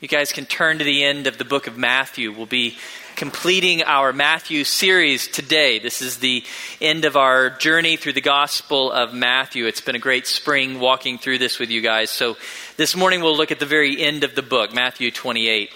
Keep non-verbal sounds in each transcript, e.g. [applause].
You guys can turn to the end of the book of Matthew. We'll be completing our Matthew series today. This is the end of our journey through the Gospel of Matthew. It's been a great spring walking through this with you guys. So this morning we'll look at the very end of the book, Matthew 28.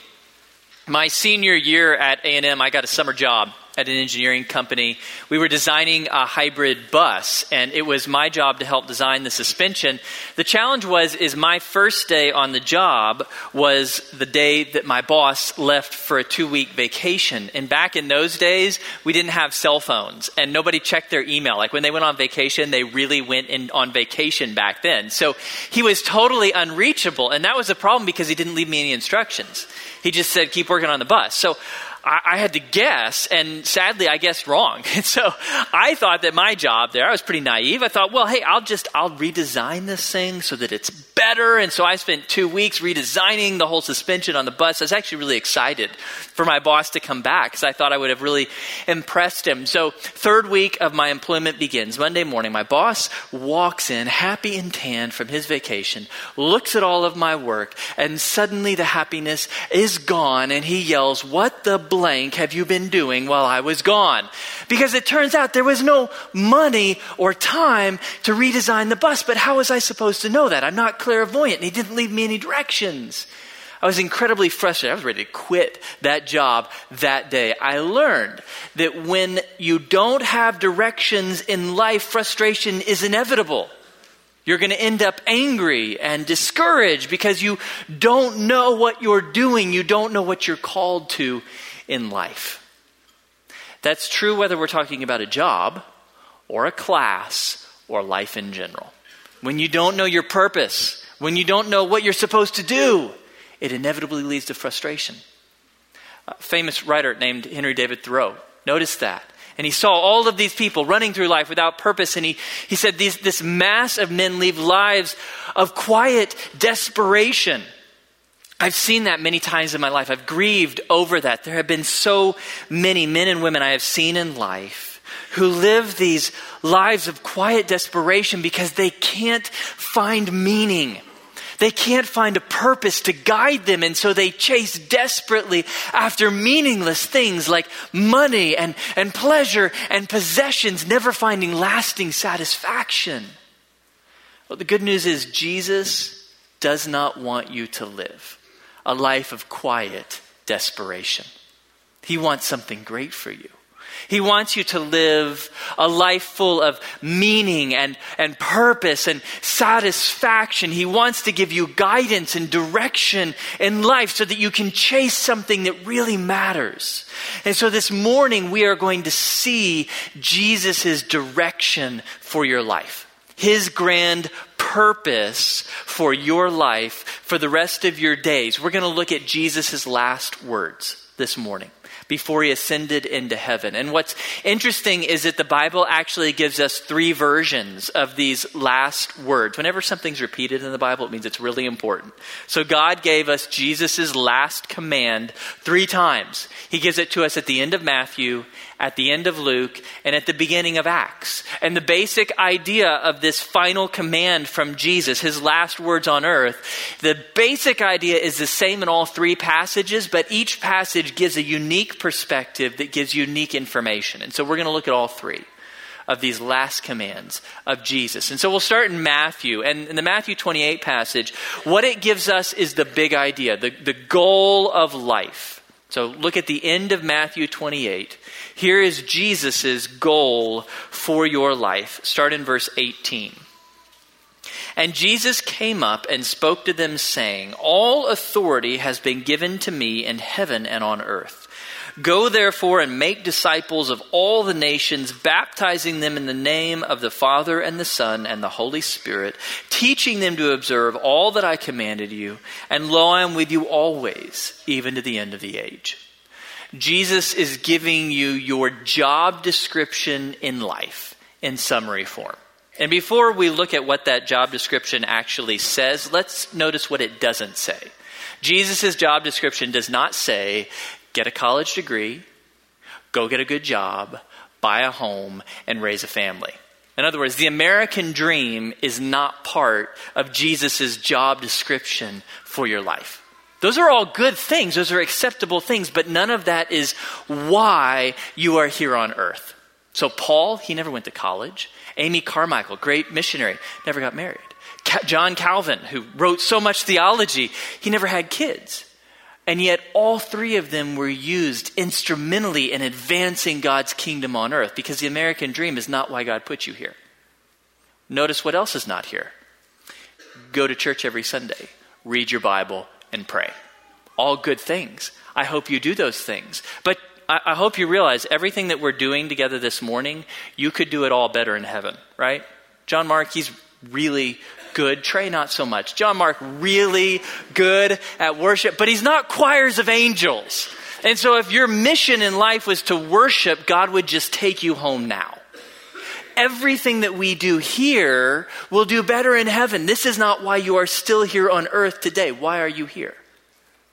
My senior year at A&M, I got a summer job at an engineering company. We were designing a hybrid bus, and it was my job to help design the suspension. The challenge was is my first day on the job was the day that my boss left for a two week vacation. And back in those days, we didn't have cell phones, and nobody checked their email. Like when they went on vacation, they really went in, on vacation back then. So he was totally unreachable, and that was a problem because he didn't leave me any instructions. He just said, keep working on the bus. So I, I had to guess, and sadly, I guessed wrong. [laughs] And so I thought that my job there, I was pretty naive. I thought, well, hey, I'll just, I'll redesign this thing so that it's better. And so I spent two weeks redesigning the whole suspension on the bus. I was actually really excited for my boss to come back because I thought I would have really impressed him. So, third week of my employment begins. Monday morning, my boss walks in, happy and tan from his vacation, looks at all of my work, and suddenly the happiness is gone. And he yells, What the blank have you been doing while I was gone? Because it turns out there was no money or time to redesign the bus. But how was I supposed to know that? I'm not clairvoyant, and he didn't leave me any directions. I was incredibly frustrated. I was ready to quit that job that day. I learned that when you don't have directions in life, frustration is inevitable. You're going to end up angry and discouraged because you don't know what you're doing. You don't know what you're called to in life. That's true whether we're talking about a job or a class or life in general. When you don't know your purpose, when you don't know what you're supposed to do, it inevitably leads to frustration. A famous writer named Henry David Thoreau noticed that. And he saw all of these people running through life without purpose. And he, he said, these, This mass of men lead lives of quiet desperation. I've seen that many times in my life. I've grieved over that. There have been so many men and women I have seen in life who live these lives of quiet desperation because they can't find meaning. They can't find a purpose to guide them, and so they chase desperately after meaningless things like money and, and pleasure and possessions, never finding lasting satisfaction. Well, the good news is Jesus does not want you to live a life of quiet desperation. He wants something great for you. He wants you to live a life full of meaning and, and purpose and satisfaction. He wants to give you guidance and direction in life so that you can chase something that really matters. And so this morning we are going to see Jesus' direction for your life. His grand purpose for your life for the rest of your days. We're going to look at Jesus' last words this morning before he ascended into heaven. And what's interesting is that the Bible actually gives us three versions of these last words. Whenever something's repeated in the Bible, it means it's really important. So God gave us Jesus' last command three times. He gives it to us at the end of Matthew, at the end of Luke, and at the beginning of Acts. And the basic idea of this final command from Jesus, his last words on earth, the basic idea is the same in all three passages, but each passage gives a unique perspective that gives unique information. And so we're going to look at all three of these last commands of Jesus. And so we'll start in Matthew. And in the Matthew 28 passage, what it gives us is the big idea, the, the goal of life. So look at the end of Matthew 28. Here is Jesus' goal for your life. Start in verse 18. And Jesus came up and spoke to them, saying, All authority has been given to me in heaven and on earth. Go therefore and make disciples of all the nations, baptizing them in the name of the Father and the Son and the Holy Spirit, teaching them to observe all that I commanded you. And lo, I am with you always, even to the end of the age. Jesus is giving you your job description in life in summary form. And before we look at what that job description actually says, let's notice what it doesn't say. Jesus' job description does not say, get a college degree, go get a good job, buy a home, and raise a family. In other words, the American dream is not part of Jesus' job description for your life. Those are all good things, those are acceptable things, but none of that is why you are here on earth. So, Paul, he never went to college. Amy Carmichael, great missionary, never got married. John Calvin, who wrote so much theology, he never had kids. And yet, all three of them were used instrumentally in advancing God's kingdom on earth because the American dream is not why God put you here. Notice what else is not here. Go to church every Sunday, read your Bible, and pray. All good things. I hope you do those things. But I, I hope you realize everything that we're doing together this morning, you could do it all better in heaven, right? John Mark, he's really good. Trey, not so much. John Mark, really good at worship, but he's not choirs of angels. And so if your mission in life was to worship, God would just take you home now. Everything that we do here will do better in heaven. This is not why you are still here on earth today. Why are you here?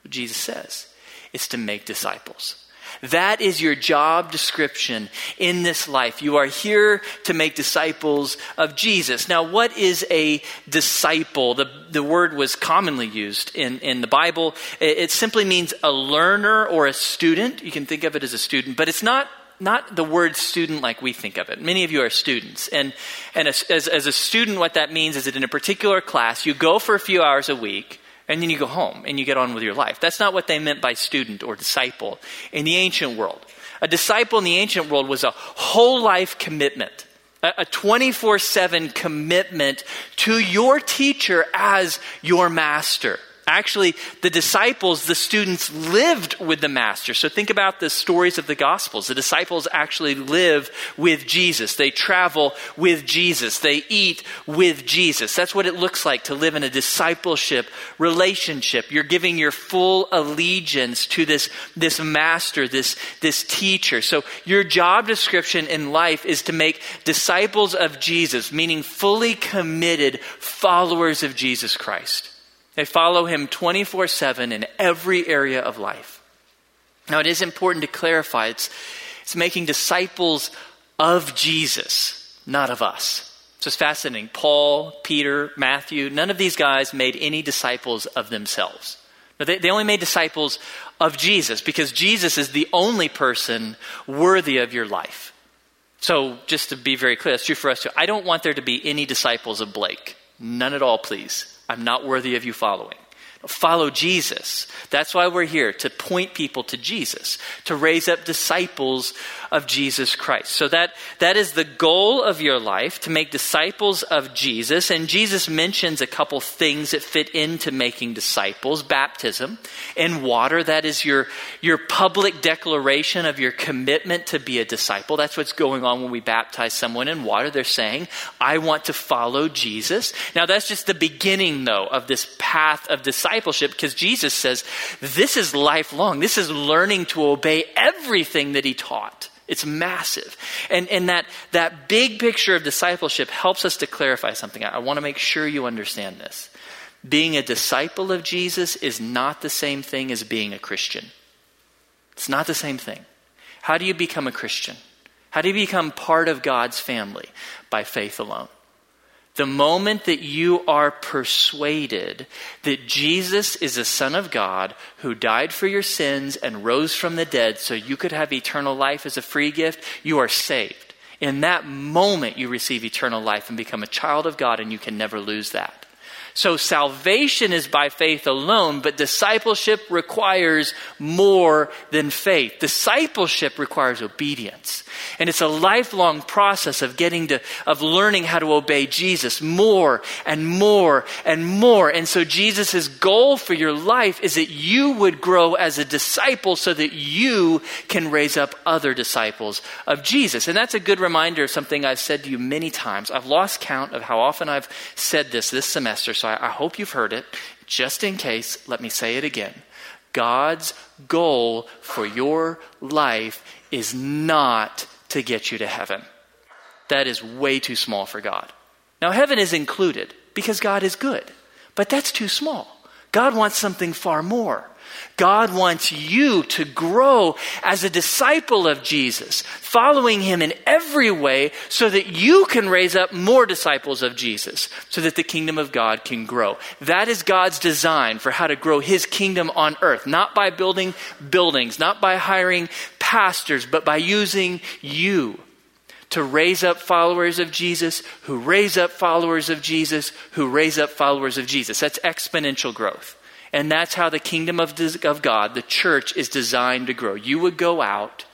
Jesus says it's to make disciples. That is your job description in this life. You are here to make disciples of Jesus. Now, what is a disciple? The, the word was commonly used in, in the Bible. It, it simply means a learner or a student. You can think of it as a student, but it's not not the word student like we think of it. Many of you are students. And, and as, as, as, a student, what that means is that in a particular class, you go for a few hours a week, and then you go home and you get on with your life. That's not what they meant by student or disciple in the ancient world. A disciple in the ancient world was a whole life commitment, a 24 7 commitment to your teacher as your master. Actually, the disciples, the students lived with the master. So think about the stories of the gospels. The disciples actually live with Jesus. They travel with Jesus. They eat with Jesus. That's what it looks like to live in a discipleship relationship. You're giving your full allegiance to this, this master, this, this teacher. So your job description in life is to make disciples of Jesus, meaning fully committed followers of Jesus Christ. They follow him 24 7 in every area of life. Now, it is important to clarify it's, it's making disciples of Jesus, not of us. So it's fascinating. Paul, Peter, Matthew, none of these guys made any disciples of themselves. No, they, they only made disciples of Jesus because Jesus is the only person worthy of your life. So, just to be very clear, that's true for us too. I don't want there to be any disciples of Blake. None at all, please. I'm not worthy of you following. Follow Jesus. That's why we're here, to point people to Jesus, to raise up disciples of Jesus Christ. So that, that is the goal of your life, to make disciples of Jesus. And Jesus mentions a couple things that fit into making disciples. Baptism and water, that is your, your public declaration of your commitment to be a disciple. That's what's going on when we baptize someone in water. They're saying, I want to follow Jesus. Now that's just the beginning though of this path of discipleship because Jesus says this is lifelong. This is learning to obey everything that he taught. It's massive. And, and that, that big picture of discipleship helps us to clarify something. I, I want to make sure you understand this. Being a disciple of Jesus is not the same thing as being a Christian. It's not the same thing. How do you become a Christian? How do you become part of God's family? By faith alone. The moment that you are persuaded that Jesus is the Son of God who died for your sins and rose from the dead so you could have eternal life as a free gift, you are saved. In that moment, you receive eternal life and become a child of God, and you can never lose that. So salvation is by faith alone, but discipleship requires more than faith. Discipleship requires obedience. And it's a lifelong process of getting to, of learning how to obey Jesus more and more and more. And so Jesus' goal for your life is that you would grow as a disciple so that you can raise up other disciples of Jesus. And that's a good reminder of something I've said to you many times. I've lost count of how often I've said this this semester so I, I hope you've heard it. Just in case, let me say it again. God's goal for your life is not to get you to heaven. That is way too small for God. Now, heaven is included because God is good, but that's too small. God wants something far more. God wants you to grow as a disciple of Jesus, following him in every way so that you can raise up more disciples of Jesus, so that the kingdom of God can grow. That is God's design for how to grow his kingdom on earth, not by building buildings, not by hiring pastors, but by using you to raise up followers of Jesus, who raise up followers of Jesus, who raise up followers of Jesus. That's exponential growth. And that's how the kingdom of, of God, the church, is designed to grow. You would go out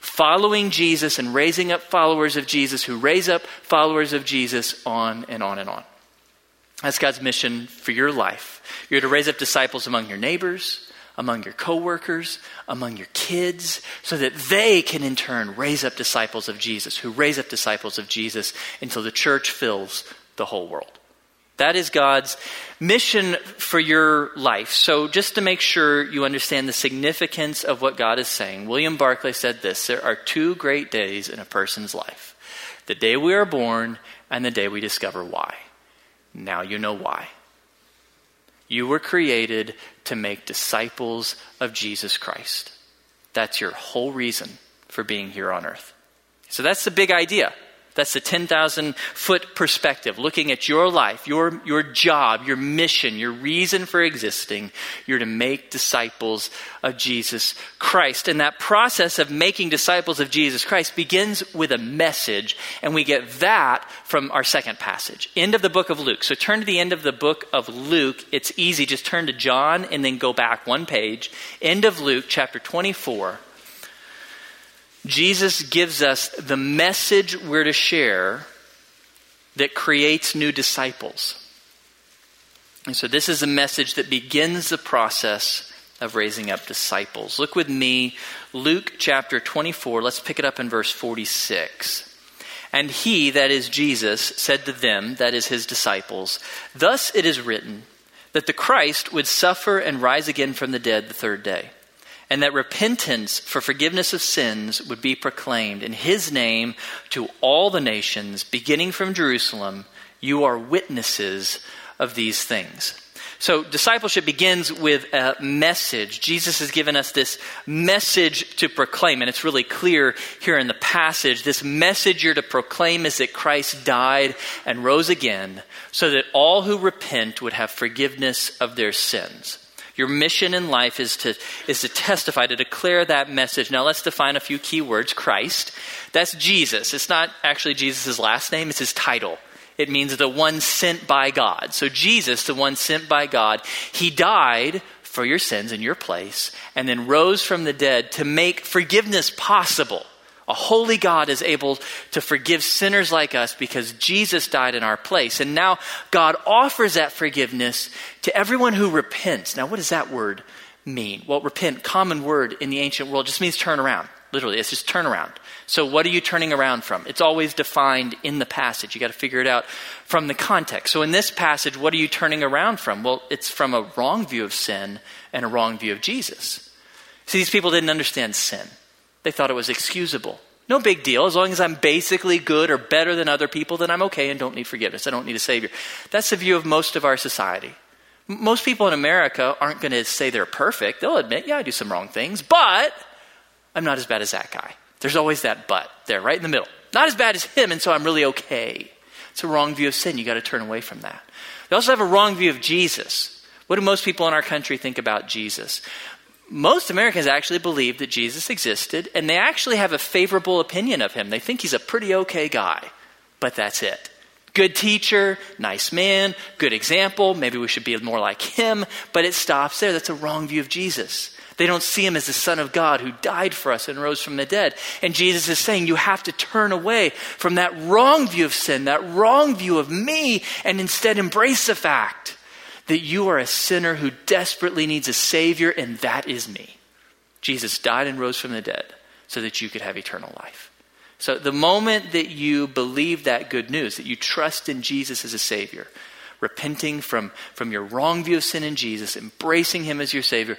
following Jesus and raising up followers of Jesus who raise up followers of Jesus on and on and on. That's God's mission for your life. You're to raise up disciples among your neighbors, among your coworkers, among your kids, so that they can in turn raise up disciples of Jesus, who raise up disciples of Jesus until the church fills the whole world. That is God's mission for your life. So, just to make sure you understand the significance of what God is saying, William Barclay said this There are two great days in a person's life the day we are born and the day we discover why. Now you know why. You were created to make disciples of Jesus Christ. That's your whole reason for being here on earth. So, that's the big idea. That's the 10,000 foot perspective, looking at your life, your, your job, your mission, your reason for existing. You're to make disciples of Jesus Christ. And that process of making disciples of Jesus Christ begins with a message, and we get that from our second passage. End of the book of Luke. So turn to the end of the book of Luke. It's easy. Just turn to John and then go back one page. End of Luke, chapter 24. Jesus gives us the message we're to share that creates new disciples. And so, this is a message that begins the process of raising up disciples. Look with me, Luke chapter 24. Let's pick it up in verse 46. And he, that is Jesus, said to them, that is his disciples, Thus it is written, that the Christ would suffer and rise again from the dead the third day and that repentance for forgiveness of sins would be proclaimed in his name to all the nations, beginning from Jerusalem. You are witnesses of these things. So, discipleship begins with a message. Jesus has given us this message to proclaim, and it's really clear here in the passage. This message you're to proclaim is that Christ died and rose again, so that all who repent would have forgiveness of their sins. Your mission in life is to, is to testify, to declare that message. Now let's define a few key words. Christ, that's Jesus. It's not actually Jesus' last name, it's his title. It means the one sent by God. So Jesus, the one sent by God, he died for your sins in your place and then rose from the dead to make forgiveness possible. A holy God is able to forgive sinners like us because Jesus died in our place. And now God offers that forgiveness to everyone who repents. Now, what does that word mean? Well, repent, common word in the ancient world, just means turn around. Literally, it's just turn around. So, what are you turning around from? It's always defined in the passage. You got to figure it out from the context. So, in this passage, what are you turning around from? Well, it's from a wrong view of sin and a wrong view of Jesus. See, these people didn't understand sin. They thought it was excusable. No big deal. As long as I'm basically good or better than other people, then I'm okay and don't need forgiveness. I don't need a Savior. That's the view of most of our society. Most people in America aren't going to say they're perfect. They'll admit, yeah, I do some wrong things, but I'm not as bad as that guy. There's always that but there, right in the middle. Not as bad as him, and so I'm really okay. It's a wrong view of sin. You've got to turn away from that. They also have a wrong view of Jesus. What do most people in our country think about Jesus? Most Americans actually believe that Jesus existed, and they actually have a favorable opinion of him. They think he's a pretty okay guy, but that's it. Good teacher, nice man, good example, maybe we should be more like him, but it stops there. That's a wrong view of Jesus. They don't see him as the Son of God who died for us and rose from the dead. And Jesus is saying you have to turn away from that wrong view of sin, that wrong view of me, and instead embrace the fact that you are a sinner who desperately needs a Savior, and that is me. Jesus died and rose from the dead so that you could have eternal life. So, the moment that you believe that good news, that you trust in Jesus as a Savior, repenting from, from your wrong view of sin in Jesus, embracing Him as your Savior,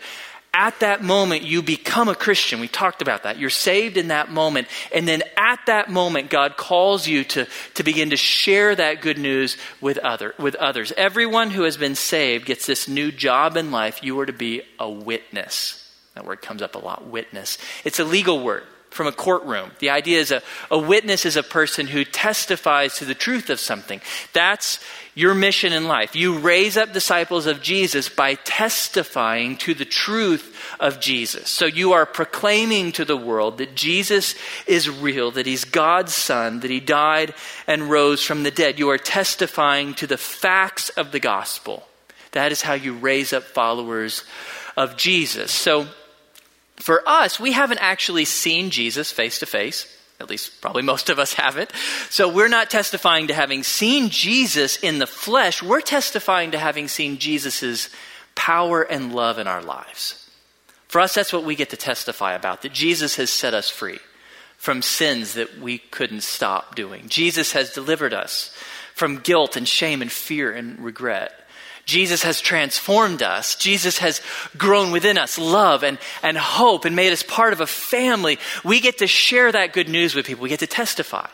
at that moment, you become a Christian. We talked about that. You're saved in that moment. And then at that moment, God calls you to, to begin to share that good news with, other, with others. Everyone who has been saved gets this new job in life. You are to be a witness. That word comes up a lot witness. It's a legal word from a courtroom. The idea is a, a witness is a person who testifies to the truth of something. That's your mission in life. You raise up disciples of Jesus by testifying to the truth of Jesus. So you are proclaiming to the world that Jesus is real, that he's God's son, that he died and rose from the dead. You are testifying to the facts of the gospel. That is how you raise up followers of Jesus. So for us, we haven't actually seen Jesus face to face. At least, probably most of us haven't. So we're not testifying to having seen Jesus in the flesh. We're testifying to having seen Jesus' power and love in our lives. For us, that's what we get to testify about that Jesus has set us free from sins that we couldn't stop doing. Jesus has delivered us from guilt and shame and fear and regret. Jesus has transformed us. Jesus has grown within us love and, and hope and made us part of a family. We get to share that good news with people. We get to testify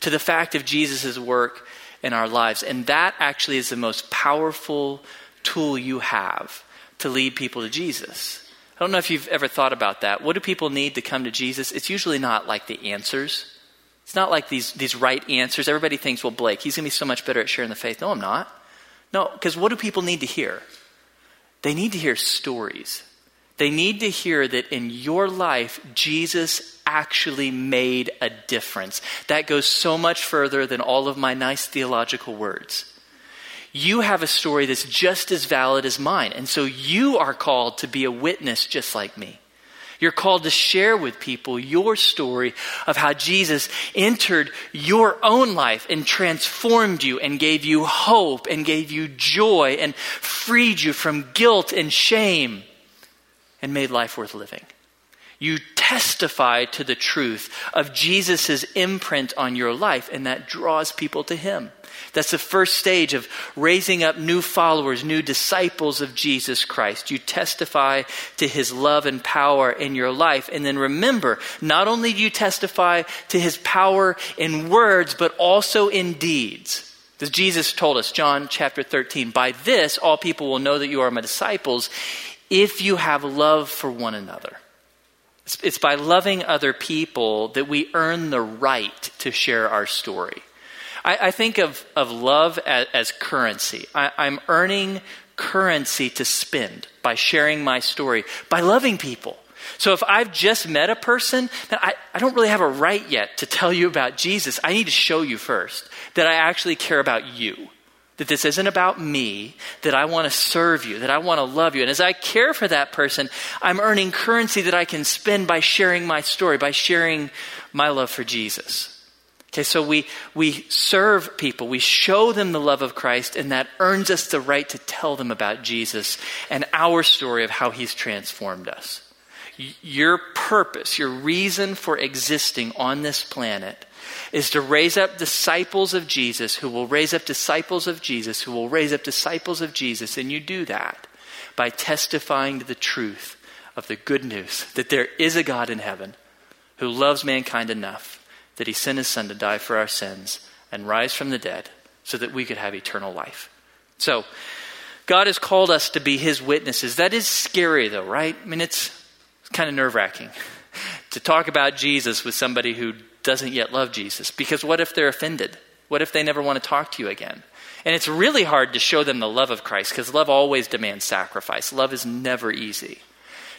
to the fact of Jesus' work in our lives. And that actually is the most powerful tool you have to lead people to Jesus. I don't know if you've ever thought about that. What do people need to come to Jesus? It's usually not like the answers. It's not like these, these right answers. Everybody thinks, well, Blake, he's going to be so much better at sharing the faith. No, I'm not. No, because what do people need to hear? They need to hear stories. They need to hear that in your life, Jesus actually made a difference. That goes so much further than all of my nice theological words. You have a story that's just as valid as mine, and so you are called to be a witness just like me. You're called to share with people your story of how Jesus entered your own life and transformed you and gave you hope and gave you joy and freed you from guilt and shame and made life worth living. You testify to the truth of Jesus' imprint on your life, and that draws people to Him. That's the first stage of raising up new followers, new disciples of Jesus Christ. You testify to his love and power in your life. And then remember, not only do you testify to his power in words, but also in deeds. As Jesus told us, John chapter 13, by this all people will know that you are my disciples if you have love for one another. It's, by loving other people that we earn the right to share our story. I, I think of, of love as, as currency. I, I'm earning currency to spend by sharing my story, by loving people. So if I've just met a person, I, I don't really have a right yet to tell you about Jesus. I need to show you first that I actually care about you. That this isn't about me, that I want to serve you, that I want to love you. And as I care for that person, I'm earning currency that I can spend by sharing my story, by sharing my love for Jesus. Okay, so we, we serve people, we show them the love of Christ, and that earns us the right to tell them about Jesus and our story of how he's transformed us. Your purpose, your reason for existing on this planet is to raise up disciples of Jesus who will raise up disciples of Jesus who will raise up disciples of Jesus. And you do that by testifying to the truth of the good news that there is a God in heaven who loves mankind enough that he sent his son to die for our sins and rise from the dead so that we could have eternal life. So, God has called us to be his witnesses. That is scary, though, right? I mean, it's, it's kind of nerve wracking [laughs] to talk about Jesus with somebody who doesn't yet love Jesus. Because what if they're offended? What if they never want to talk to you again? And it's really hard to show them the love of Christ because love always demands sacrifice. Love is never easy.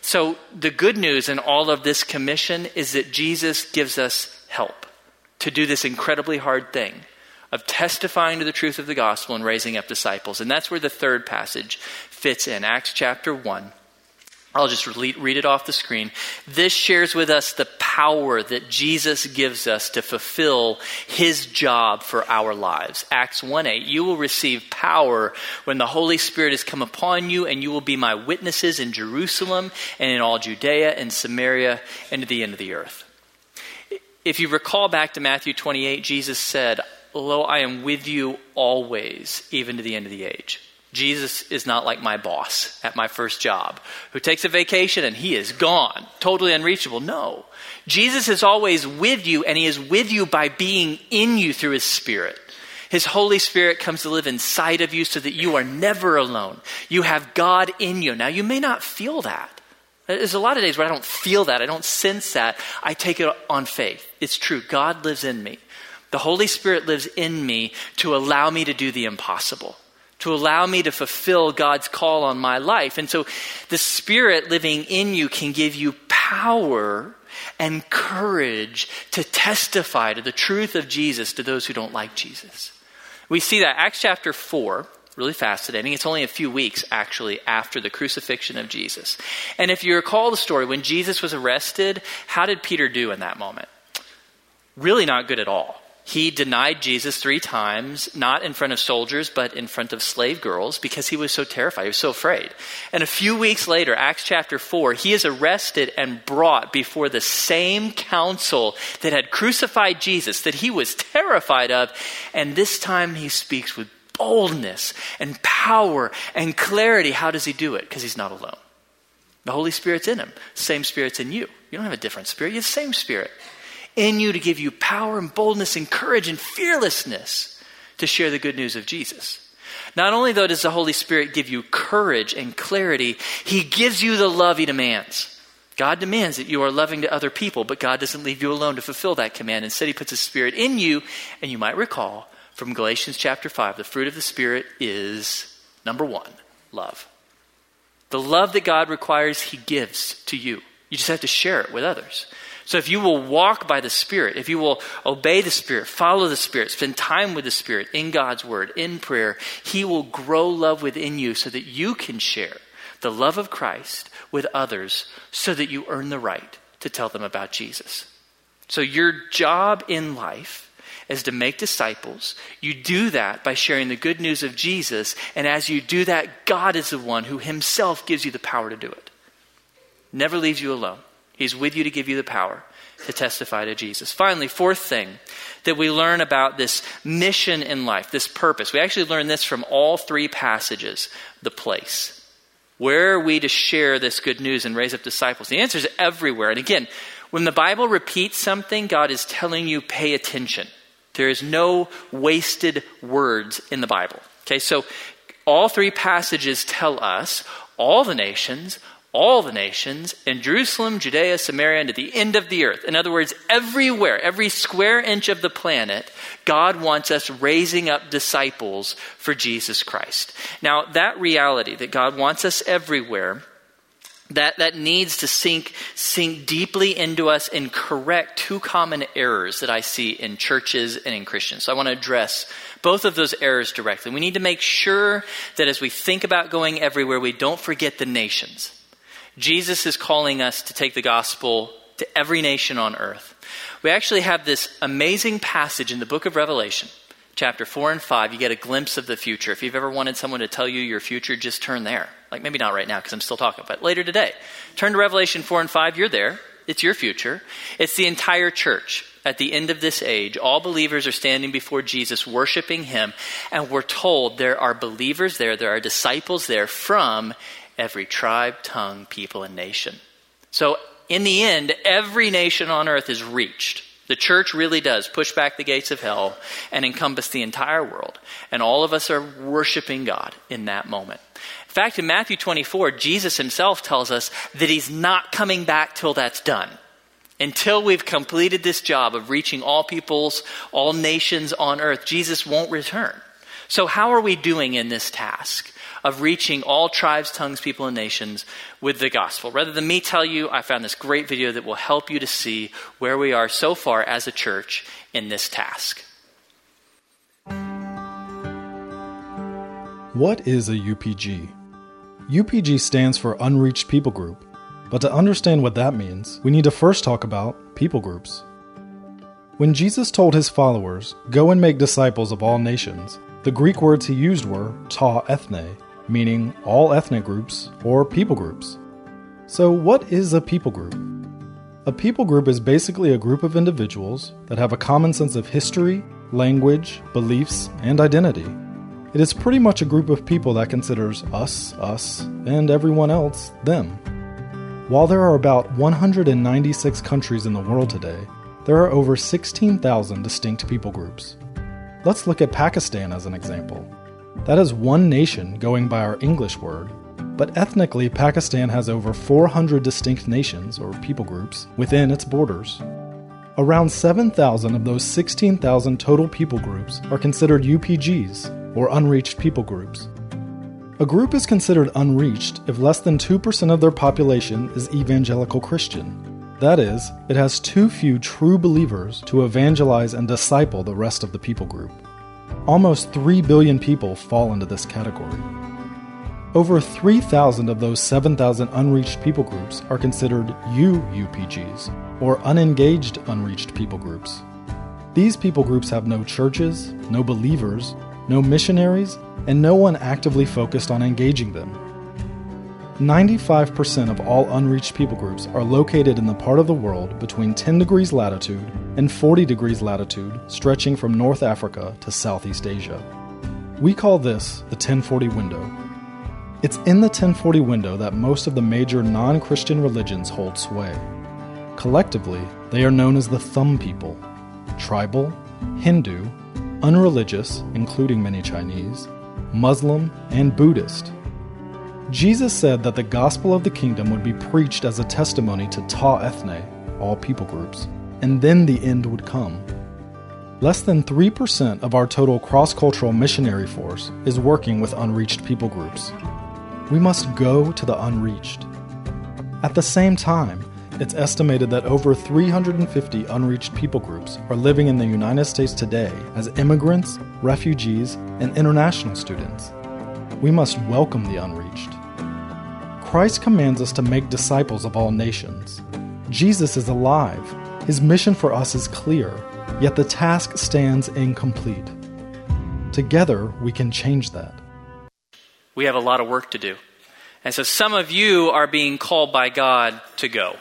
So, the good news in all of this commission is that Jesus gives us help to do this incredibly hard thing of testifying to the truth of the gospel and raising up disciples. And that's where the third passage fits in Acts chapter 1. I'll just read it off the screen. This shares with us the power that Jesus gives us to fulfill his job for our lives. Acts 1 8, you will receive power when the Holy Spirit has come upon you, and you will be my witnesses in Jerusalem and in all Judea and Samaria and to the end of the earth. If you recall back to Matthew 28, Jesus said, Lo, I am with you always, even to the end of the age. Jesus is not like my boss at my first job who takes a vacation and he is gone, totally unreachable. No. Jesus is always with you and he is with you by being in you through his spirit. His Holy Spirit comes to live inside of you so that you are never alone. You have God in you. Now, you may not feel that. There's a lot of days where I don't feel that. I don't sense that. I take it on faith. It's true. God lives in me. The Holy Spirit lives in me to allow me to do the impossible to allow me to fulfill God's call on my life. And so the Spirit living in you can give you power and courage to testify to the truth of Jesus to those who don't like Jesus. We see that Acts chapter 4, really fascinating. It's only a few weeks actually after the crucifixion of Jesus. And if you recall the story, when Jesus was arrested, how did Peter do in that moment? Really not good at all he denied Jesus three times, not in front of soldiers, but in front of slave girls, because he was so terrified. He was so afraid. And a few weeks later, Acts chapter 4, he is arrested and brought before the same council that had crucified Jesus, that he was terrified of. And this time he speaks with boldness and power and clarity. How does he do it? Because he's not alone. The Holy Spirit's in him. Same Spirit's in you. You don't have a different spirit, you have the same Spirit in you to give you power and boldness and courage and fearlessness to share the good news of Jesus. Not only, though, does the Holy Spirit give you courage and clarity, He gives you the love He demands. God demands that you are loving to other people, but God doesn't leave you alone to fulfill that command. Instead, He puts His Spirit in you, and you might recall from Galatians chapter 5 the fruit of the Spirit is number one, love. The love that God requires, He gives to you. You just have to share it with others. So if you will walk by the Spirit, if you will obey the Spirit, follow the Spirit, spend time with the Spirit in God's Word, in prayer, He will grow love within you so that you can share the love of Christ with others so that you earn the right to tell them about Jesus. So your job in life is to make disciples. You do that by sharing the good news of Jesus. And as you do that, God is the one who Himself gives you the power to do it. Never leaves you alone. He's with you to give you the power to testify to Jesus. Finally, fourth thing that we learn about this mission in life, this purpose. We actually learn this from all three passages the place. Where are we to share this good news and raise up disciples? The answer is everywhere. And again, when the Bible repeats something, God is telling you pay attention. There is no wasted words in the Bible. Okay, so all three passages tell us all the nations, all the nations in Jerusalem, Judea, Samaria, and to the end of the earth. In other words, everywhere, every square inch of the planet, God wants us raising up disciples for Jesus Christ. Now, that reality that God wants us everywhere, that, that needs to sink, sink deeply into us and correct two common errors that I see in churches and in Christians. So I want to address both of those errors directly. We need to make sure that as we think about going everywhere, we don't forget the nations. Jesus is calling us to take the gospel to every nation on earth. We actually have this amazing passage in the book of Revelation, chapter 4 and 5. You get a glimpse of the future. If you've ever wanted someone to tell you your future, just turn there. Like maybe not right now because I'm still talking, but later today. Turn to Revelation 4 and 5. You're there. It's your future. It's the entire church at the end of this age, all believers are standing before Jesus, worshiping him, and we're told there are believers there, there are disciples there from every tribe, tongue, people, and nation. So, in the end, every nation on earth is reached. The church really does push back the gates of hell and encompass the entire world. And all of us are worshiping God in that moment. In fact, in Matthew 24, Jesus himself tells us that he's not coming back till that's done. Until we've completed this job of reaching all peoples, all nations on earth, Jesus won't return. So, how are we doing in this task? Of reaching all tribes, tongues, people, and nations with the gospel. Rather than me tell you, I found this great video that will help you to see where we are so far as a church in this task. What is a UPG? UPG stands for Unreached People Group, but to understand what that means, we need to first talk about people groups. When Jesus told his followers, Go and make disciples of all nations, the Greek words he used were ta ethne, meaning all ethnic groups or people groups. So, what is a people group? A people group is basically a group of individuals that have a common sense of history, language, beliefs, and identity. It is pretty much a group of people that considers us, us, and everyone else, them. While there are about 196 countries in the world today, there are over 16,000 distinct people groups. Let's look at Pakistan as an example. That is one nation going by our English word, but ethnically, Pakistan has over 400 distinct nations or people groups within its borders. Around 7,000 of those 16,000 total people groups are considered UPGs, or unreached people groups. A group is considered unreached if less than 2% of their population is evangelical Christian. That is, it has too few true believers to evangelize and disciple the rest of the people group. Almost 3 billion people fall into this category. Over 3,000 of those 7,000 unreached people groups are considered UUPGs, or unengaged unreached people groups. These people groups have no churches, no believers, no missionaries, and no one actively focused on engaging them. 95% of all unreached people groups are located in the part of the world between 10 degrees latitude and 40 degrees latitude, stretching from North Africa to Southeast Asia. We call this the 1040 window. It's in the 1040 window that most of the major non Christian religions hold sway. Collectively, they are known as the Thumb people tribal, Hindu, unreligious, including many Chinese, Muslim, and Buddhist. Jesus said that the gospel of the kingdom would be preached as a testimony to ta ethne, all people groups, and then the end would come. Less than 3% of our total cross cultural missionary force is working with unreached people groups, we must go to the unreached. At the same time, it's estimated that over 350 unreached people groups are living in the United States today as immigrants, refugees, and international students. We must welcome the unreached. Christ commands us to make disciples of all nations. Jesus is alive. His mission for us is clear, yet the task stands incomplete. Together, we can change that we have a lot of work to do. And so some of you are being called by God to go,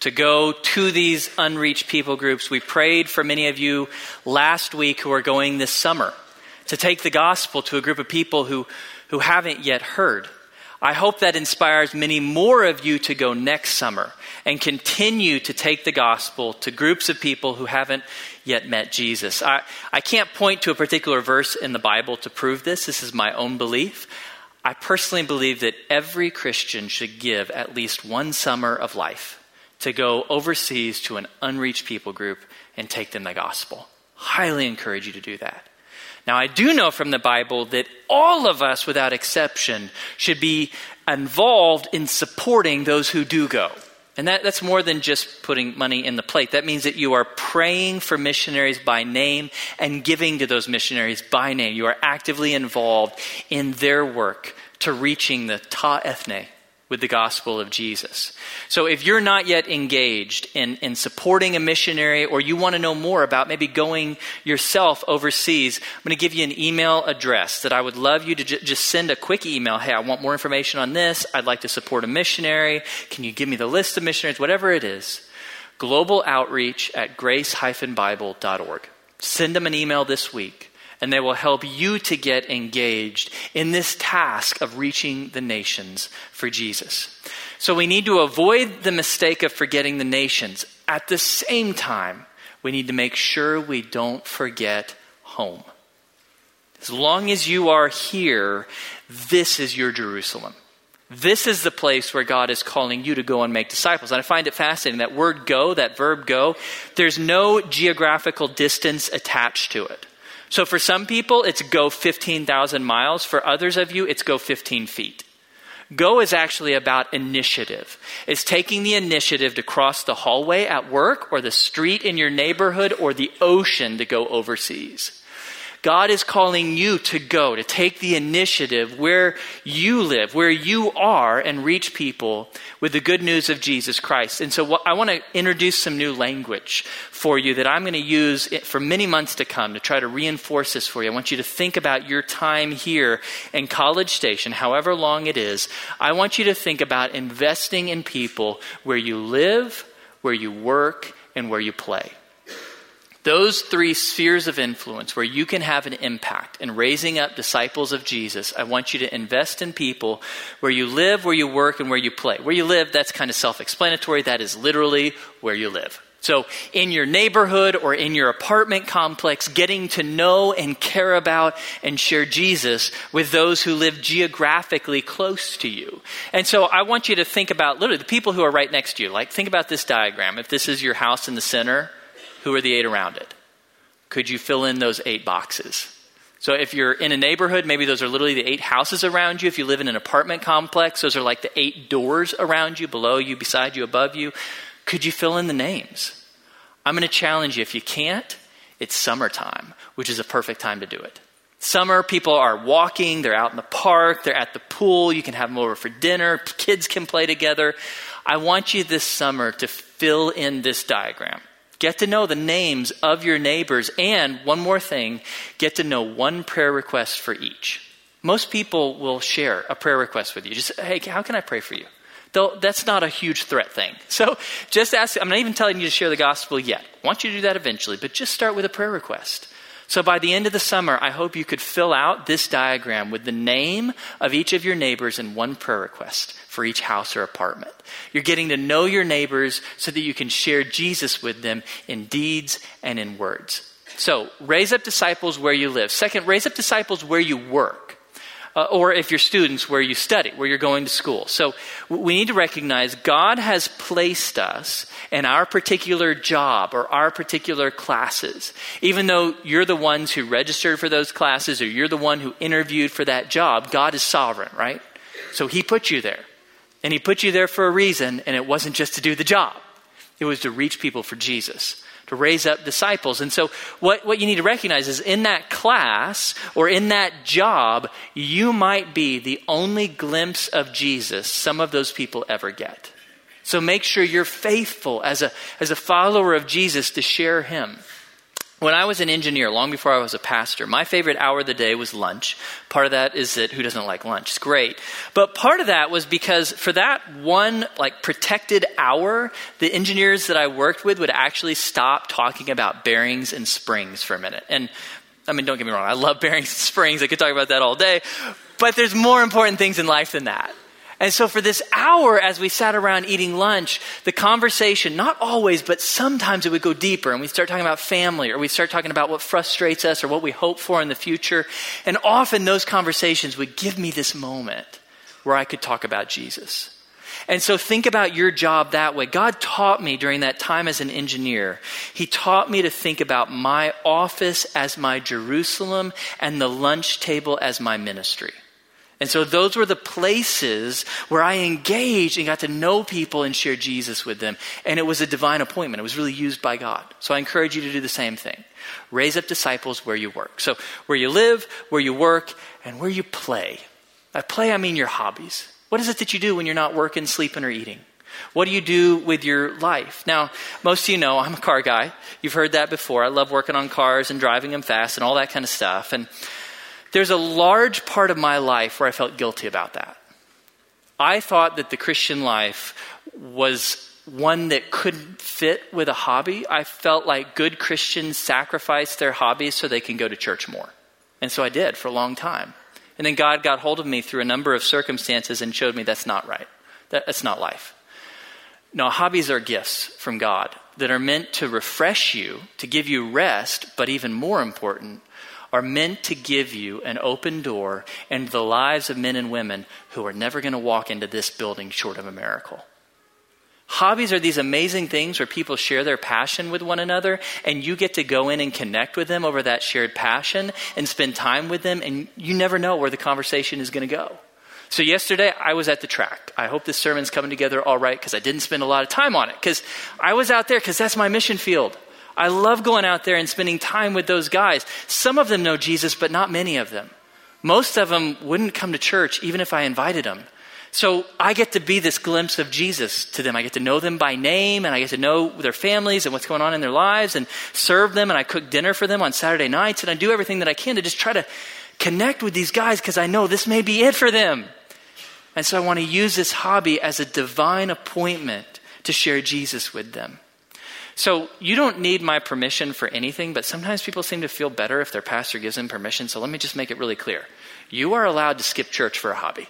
to go to these unreached people groups. We prayed for many of you last week who are going this summer to take the gospel to a group of people who, who haven't yet heard. I hope that inspires many more of you to go next summer and continue to take the gospel to groups of people who haven't yet met Jesus. I, I can't point to a particular verse in the Bible to prove this. This is my own belief. I personally believe that every Christian should give at least one summer of life to go overseas to an unreached people group and take them the gospel. Highly encourage you to do that. Now, I do know from the Bible that all of us, without exception, should be involved in supporting those who do go. And that, that's more than just putting money in the plate. That means that you are praying for missionaries by name and giving to those missionaries by name. You are actively involved in their work to reaching the ta ethne, with the gospel of Jesus. So if you're not yet engaged in, in supporting a missionary or you want to know more about maybe going yourself overseas, I'm going to give you an email address that I would love you to j- just send a quick email. Hey, I want more information on this. I'd like to support a missionary. Can you give me the list of missionaries? Whatever it is. Global outreach at grace-bible.org. Send them an email this week and they will help you to get engaged in this task of reaching the nations for Jesus. So we need to avoid the mistake of forgetting the nations. At the same time, we need to make sure we don't forget home. As long as you are here, this is your Jerusalem. This is the place where God is calling you to go and make disciples. And I find it fascinating that word go, that verb go, there's no geographical distance attached to it. So for some people, it's go 15,000 miles. For others of you, it's go 15 feet. Go is actually about initiative. It's taking the initiative to cross the hallway at work or the street in your neighborhood or the ocean to go overseas. God is calling you to go, to take the initiative where you live, where you are, and reach people with the good news of Jesus Christ. And so I want to introduce some new language for you that I'm going to use for many months to come to try to reinforce this for you. I want you to think about your time here in College Station, however long it is. I want you to think about investing in people where you live, where you work, and where you play. Those three spheres of influence where you can have an impact in raising up disciples of Jesus, I want you to invest in people where you live, where you work, and where you play. Where you live, that's kind of self explanatory. That is literally where you live. So, in your neighborhood or in your apartment complex, getting to know and care about and share Jesus with those who live geographically close to you. And so, I want you to think about literally the people who are right next to you. Like, think about this diagram. If this is your house in the center, who are the eight around it? Could you fill in those eight boxes? So if you're in a neighborhood, maybe those are literally the eight houses around you. If you live in an apartment complex, those are like the eight doors around you, below you, beside you, above you. Could you fill in the names? I'm going to challenge you. If you can't, it's summertime, which is a perfect time to do it. Summer, people are walking, they're out in the park, they're at the pool, you can have them over for dinner, kids can play together. I want you this summer to fill in this diagram. Get to know the names of your neighbors. And one more thing get to know one prayer request for each. Most people will share a prayer request with you. Just, hey, how can I pray for you? Though that's not a huge threat thing. [laughs] So just ask, I'm not even telling you to share the gospel yet. I want you to do that eventually, but just start with a prayer request. So by the end of the summer, I hope you could fill out this diagram with the name of each of your neighbors and one prayer request for each house or apartment. You're getting to know your neighbors so that you can share Jesus with them in deeds and in words. So, raise up disciples where you live. Second, raise up disciples where you work uh, or if you're students, where you study, where you're going to school. So we need to recognize God has placed us in our particular job or our particular classes. Even though you're the ones who registered for those classes or you're the one who interviewed for that job, God is sovereign, right? So He put you there. And He put you there for a reason, and it wasn't just to do the job, it was to reach people for Jesus to raise up disciples. And so, what, what you need to recognize is in that class or in that job, you might be the only glimpse of Jesus some of those people ever get. So, make sure you're faithful as a, as a follower of Jesus to share him. When I was an engineer, long before I was a pastor, my favorite hour of the day was lunch. Part of that is that who doesn't like lunch? It's great. But part of that was because for that one like protected hour, the engineers that I worked with would actually stop talking about bearings and springs for a minute. And I mean, don't get me wrong, I love [laughs] bearings and springs. I could talk about that all day. But there's more important things in life than that. And so for this hour, as we sat around eating lunch, the conversation, not always, but sometimes it would go deeper and we'd start talking about family or we'd start talking about what frustrates us or what we hope for in the future. And often those conversations would give me this moment where I could talk about Jesus. And so think about your job that way. God taught me during that time as an engineer. He taught me to think about my office as my Jerusalem and the lunch table as my ministry. And so those were the places where I engaged and got to know people and share Jesus with them. And it was a divine appointment. It was really used by God. So I encourage you to do the same thing. Raise up disciples where you work. So where you live, where you work, and where you play. By play, I mean your hobbies. What is it that you do when you're not working, sleeping, or eating? What do you do with your life? Now, most of you know I'm a car guy. You've heard that before. I love working on cars and driving them fast and all that kind of stuff. And there's a large part of my life where I felt guilty about that. I thought that the Christian life was one that couldn't fit with a hobby. I felt like good Christians sacrifice their hobbies so they can go to church more. And so I did for a long time. And then God got hold of me through a number of circumstances and showed me that's not right. That, that's not life. No, hobbies are gifts from God that are meant to refresh you, to give you rest, but even more important, are meant to give you an open door into the lives of men and women who are never going to walk into this building short of a miracle. Hobbies are these amazing things where people share their passion with one another, and you get to go in and connect with them over that shared passion and spend time with them, and you never know where the conversation is going to go. So, yesterday I was at the track. I hope this sermon's coming together all right because I didn't spend a lot of time on it because I was out there because that's my mission field. I love going out there and spending time with those guys. Some of them know Jesus, but not many of them. Most of them wouldn't come to church even if I invited them. So I get to be this glimpse of Jesus to them. I get to know them by name and I get to know their families and what's going on in their lives and serve them and I cook dinner for them on Saturday nights and I do everything that I can to just try to connect with these guys because I know this may be it for them. And so I want to use this hobby as a divine appointment to share Jesus with them. So you don't need my permission for anything, but sometimes people seem to feel better if their pastor gives them permission. So let me just make it really clear. You are allowed to skip church for a hobby.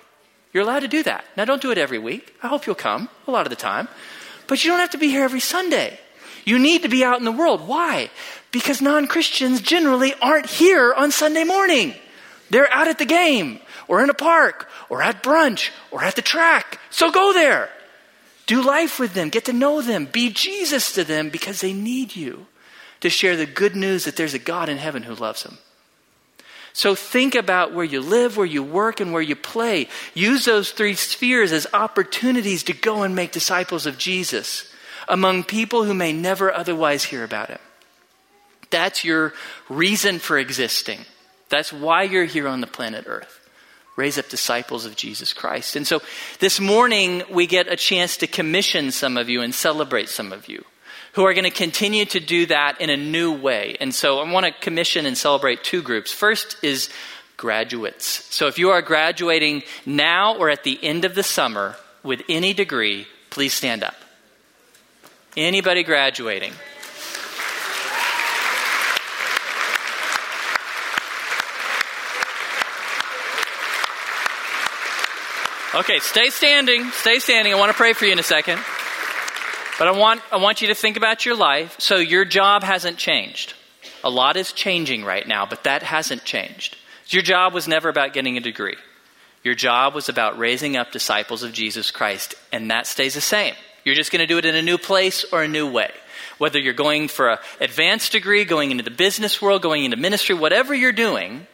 You're allowed to do that. Now, don't do it every week. I hope you'll come a lot of the time. But you don't have to be here every Sunday. You need to be out in the world. Why? Because non Christians generally aren't here on Sunday morning. They're out at the game, or in a park, or at brunch, or at the track. So go there. Do life with them. Get to know them. Be Jesus to them because they need you to share the good news that there's a God in heaven who loves them. So think about where you live, where you work, and where you play. Use those three spheres as opportunities to go and make disciples of Jesus among people who may never otherwise hear about him. That's your reason for existing. That's why you're here on the planet Earth. Raise up disciples of Jesus Christ. And so this morning, we get a chance to commission some of you and celebrate some of you who are going to continue to do that in a new way. And so I want to commission and celebrate two groups. First is graduates. So if you are graduating now or at the end of the summer with any degree, please stand up. Anybody graduating? Okay, stay standing. Stay standing. I want to pray for you in a second. But I want, I want you to think about your life. So your job hasn't changed. A lot is changing right now, but that hasn't changed. Your job was never about getting a degree. Your job was about raising up disciples of Jesus Christ, and that stays the same. You're just going to do it in a new place or a new way. Whether you're going for an advanced degree, going into the business world, going into ministry, whatever you're doing,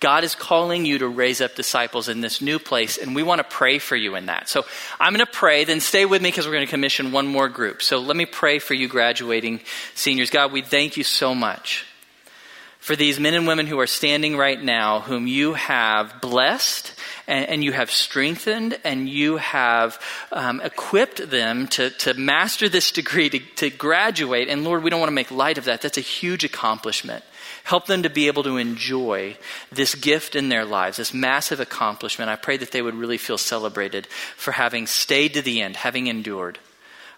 God is calling you to raise up disciples in this new place, and we want to pray for you in that. So I'm going to pray, then stay with me because we're going to commission one more group. So let me pray for you, graduating seniors. God, we thank you so much for these men and women who are standing right now, whom you have blessed and, you have strengthened and you have um, equipped them to, to master this degree, to, to graduate. And Lord, we don't want to make light of that. That's a huge accomplishment. Help them to be able to enjoy this gift in their lives, this massive accomplishment. I pray that they would really feel celebrated for having stayed to the end, having endured.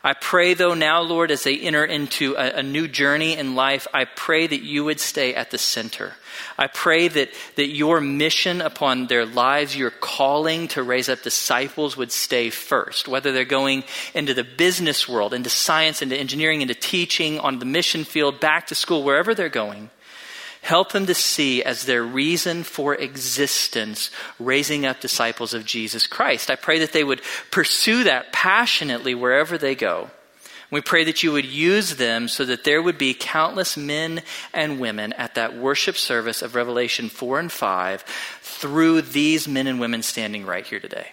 I pray, though, now, Lord, as they enter into a, a, new journey in life, I pray that you would stay at the center. I pray that, that your mission upon their lives, your calling to raise up disciples would stay first. Whether they're going into the business world, into science, into engineering, into teaching, on the mission field, back to school, wherever they're going. Help them to see as their reason for existence, raising up disciples of Jesus Christ. I pray that they would pursue that passionately wherever they go. We pray that you would use them so that there would be countless men and women at that worship service of Revelation 4 and 5 through these men and women standing right here today.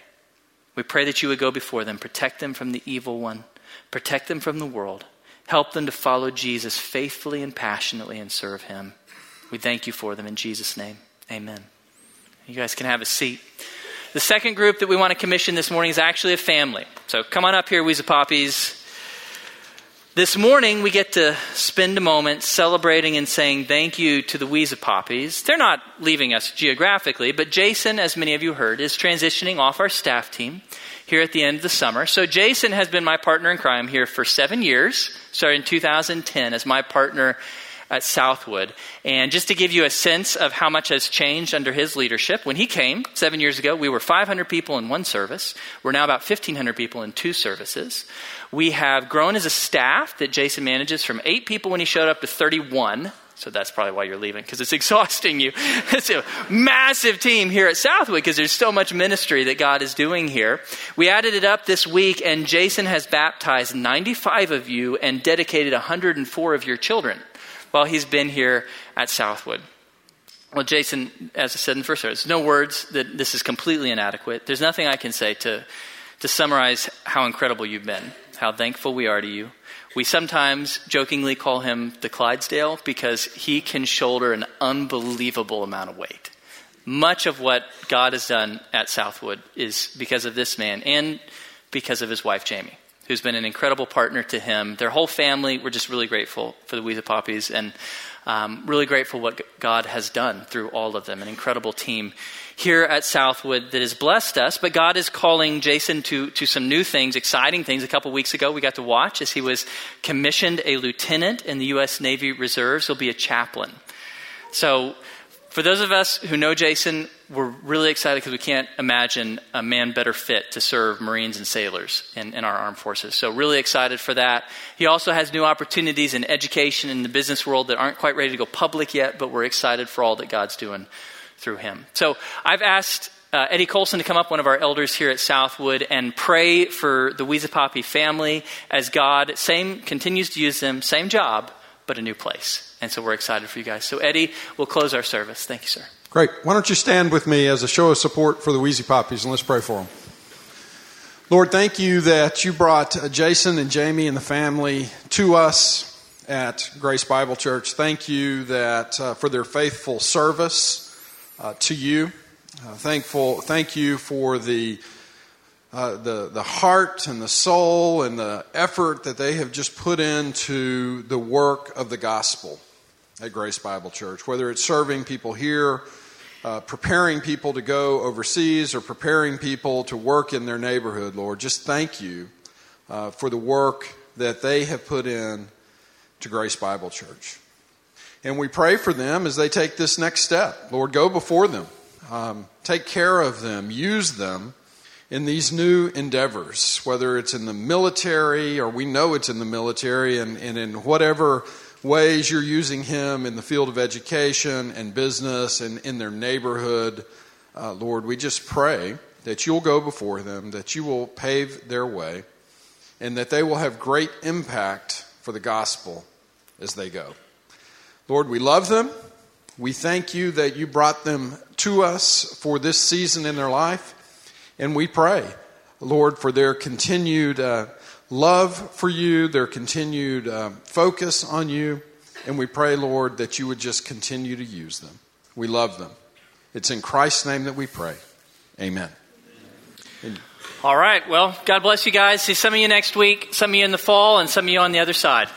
We pray that you would go before them, protect them from the evil one, protect them from the world, help them to follow Jesus faithfully and passionately and serve him. We thank you for them in Jesus' name. Amen. You guys can have a seat. The second group that we want to commission this morning is actually a family. So come on up here, Weezer Poppies. This morning, we get to spend a moment celebrating and saying thank you to the Weezer Poppies. They're not leaving us geographically, but Jason, as many of you heard, is transitioning off our staff team here at the end of the summer. So Jason has been my partner in crime here for seven years, starting in 2010 as my partner at Southwood. And just to give you a sense of how much has changed under his leadership, when he came seven years ago, we were 500 people in one service. We're now about 1,500 people in two services. We have grown as a staff that Jason manages from eight people when he showed up to 31. So that's probably why you're leaving, because it's [laughs] exhausting you. [laughs] it's a massive team here at Southwood because there's so much ministry that God is doing here. We added it up this week, and Jason has baptized 95 of you and dedicated 104 of your children while he's been here at Southwood. Well, Jason, as I said in the first service, there's no words that this is completely inadequate. There's nothing I can say to, to summarize how incredible you've been, how thankful we are to you. We sometimes jokingly call him the Clydesdale because he can shoulder an unbelievable amount of weight. Much of what God has done at Southwood is because of this man and because of his wife, Jamie who's been an incredible partner to him. Their whole family, we're just really grateful for the Weezer Poppies and um, really grateful what God has done through all of them. An incredible team here at Southwood that has blessed us. But God is calling Jason to, to some new things, exciting things. A couple weeks ago, we got to watch as he was commissioned a lieutenant in the U.S. Navy Reserves. He'll be a chaplain. So, for those of us who know Jason, we're really excited because we can't imagine a man better fit to serve Marines and sailors in, in, our armed forces. So, really excited for that. He also has new opportunities in education and the business world that aren't quite ready to go public yet, but we're excited for all that God's doing through him. So, I've asked uh, Eddie Colson to come up, one of our elders here at Southwood, and pray for the Weezapapi family as God same continues to use them, same job, but a new place. And so we're excited for you guys. So, Eddie, we'll close our service. Thank you, sir. Great. Why don't you stand with me as a show of support for the Weezapappis and let's pray for them. Lord, thank you that you brought uh, Jason and Jamie and the family to us at Grace Bible Church. Thank you that uh, for their faithful service uh, to you. Uh, thankful, thank you for the uh, the, the heart and the soul and the effort that they have just put into the work of the gospel at Grace Bible Church, whether it's serving people here, uh, preparing people to go overseas, or preparing people to work in their neighborhood, Lord. Just thank you uh, for the work that they have put in to Grace Bible Church. And we pray for them as they take this next step. Lord, go before them, um, take care of them, use them in these new endeavors, whether it's in the military or we know it's in the military, and, and in whatever ways you're using him in the field of education and business and in their neighborhood. Uh, Lord, we just pray that you'll go before them, that you will pave their way, and that they will have great impact for the gospel as they go. Lord, we love them. We thank you that you brought them to us for this season in their life. And we pray, Lord, for their continued uh, love for you, their continued uh, focus on you. And we pray, Lord, that you would just continue to use them. We love them. It's in Christ's name that we pray. Amen. All right. Well, God bless you guys. See some of you next week, some of you in the fall, and some of you on the other side.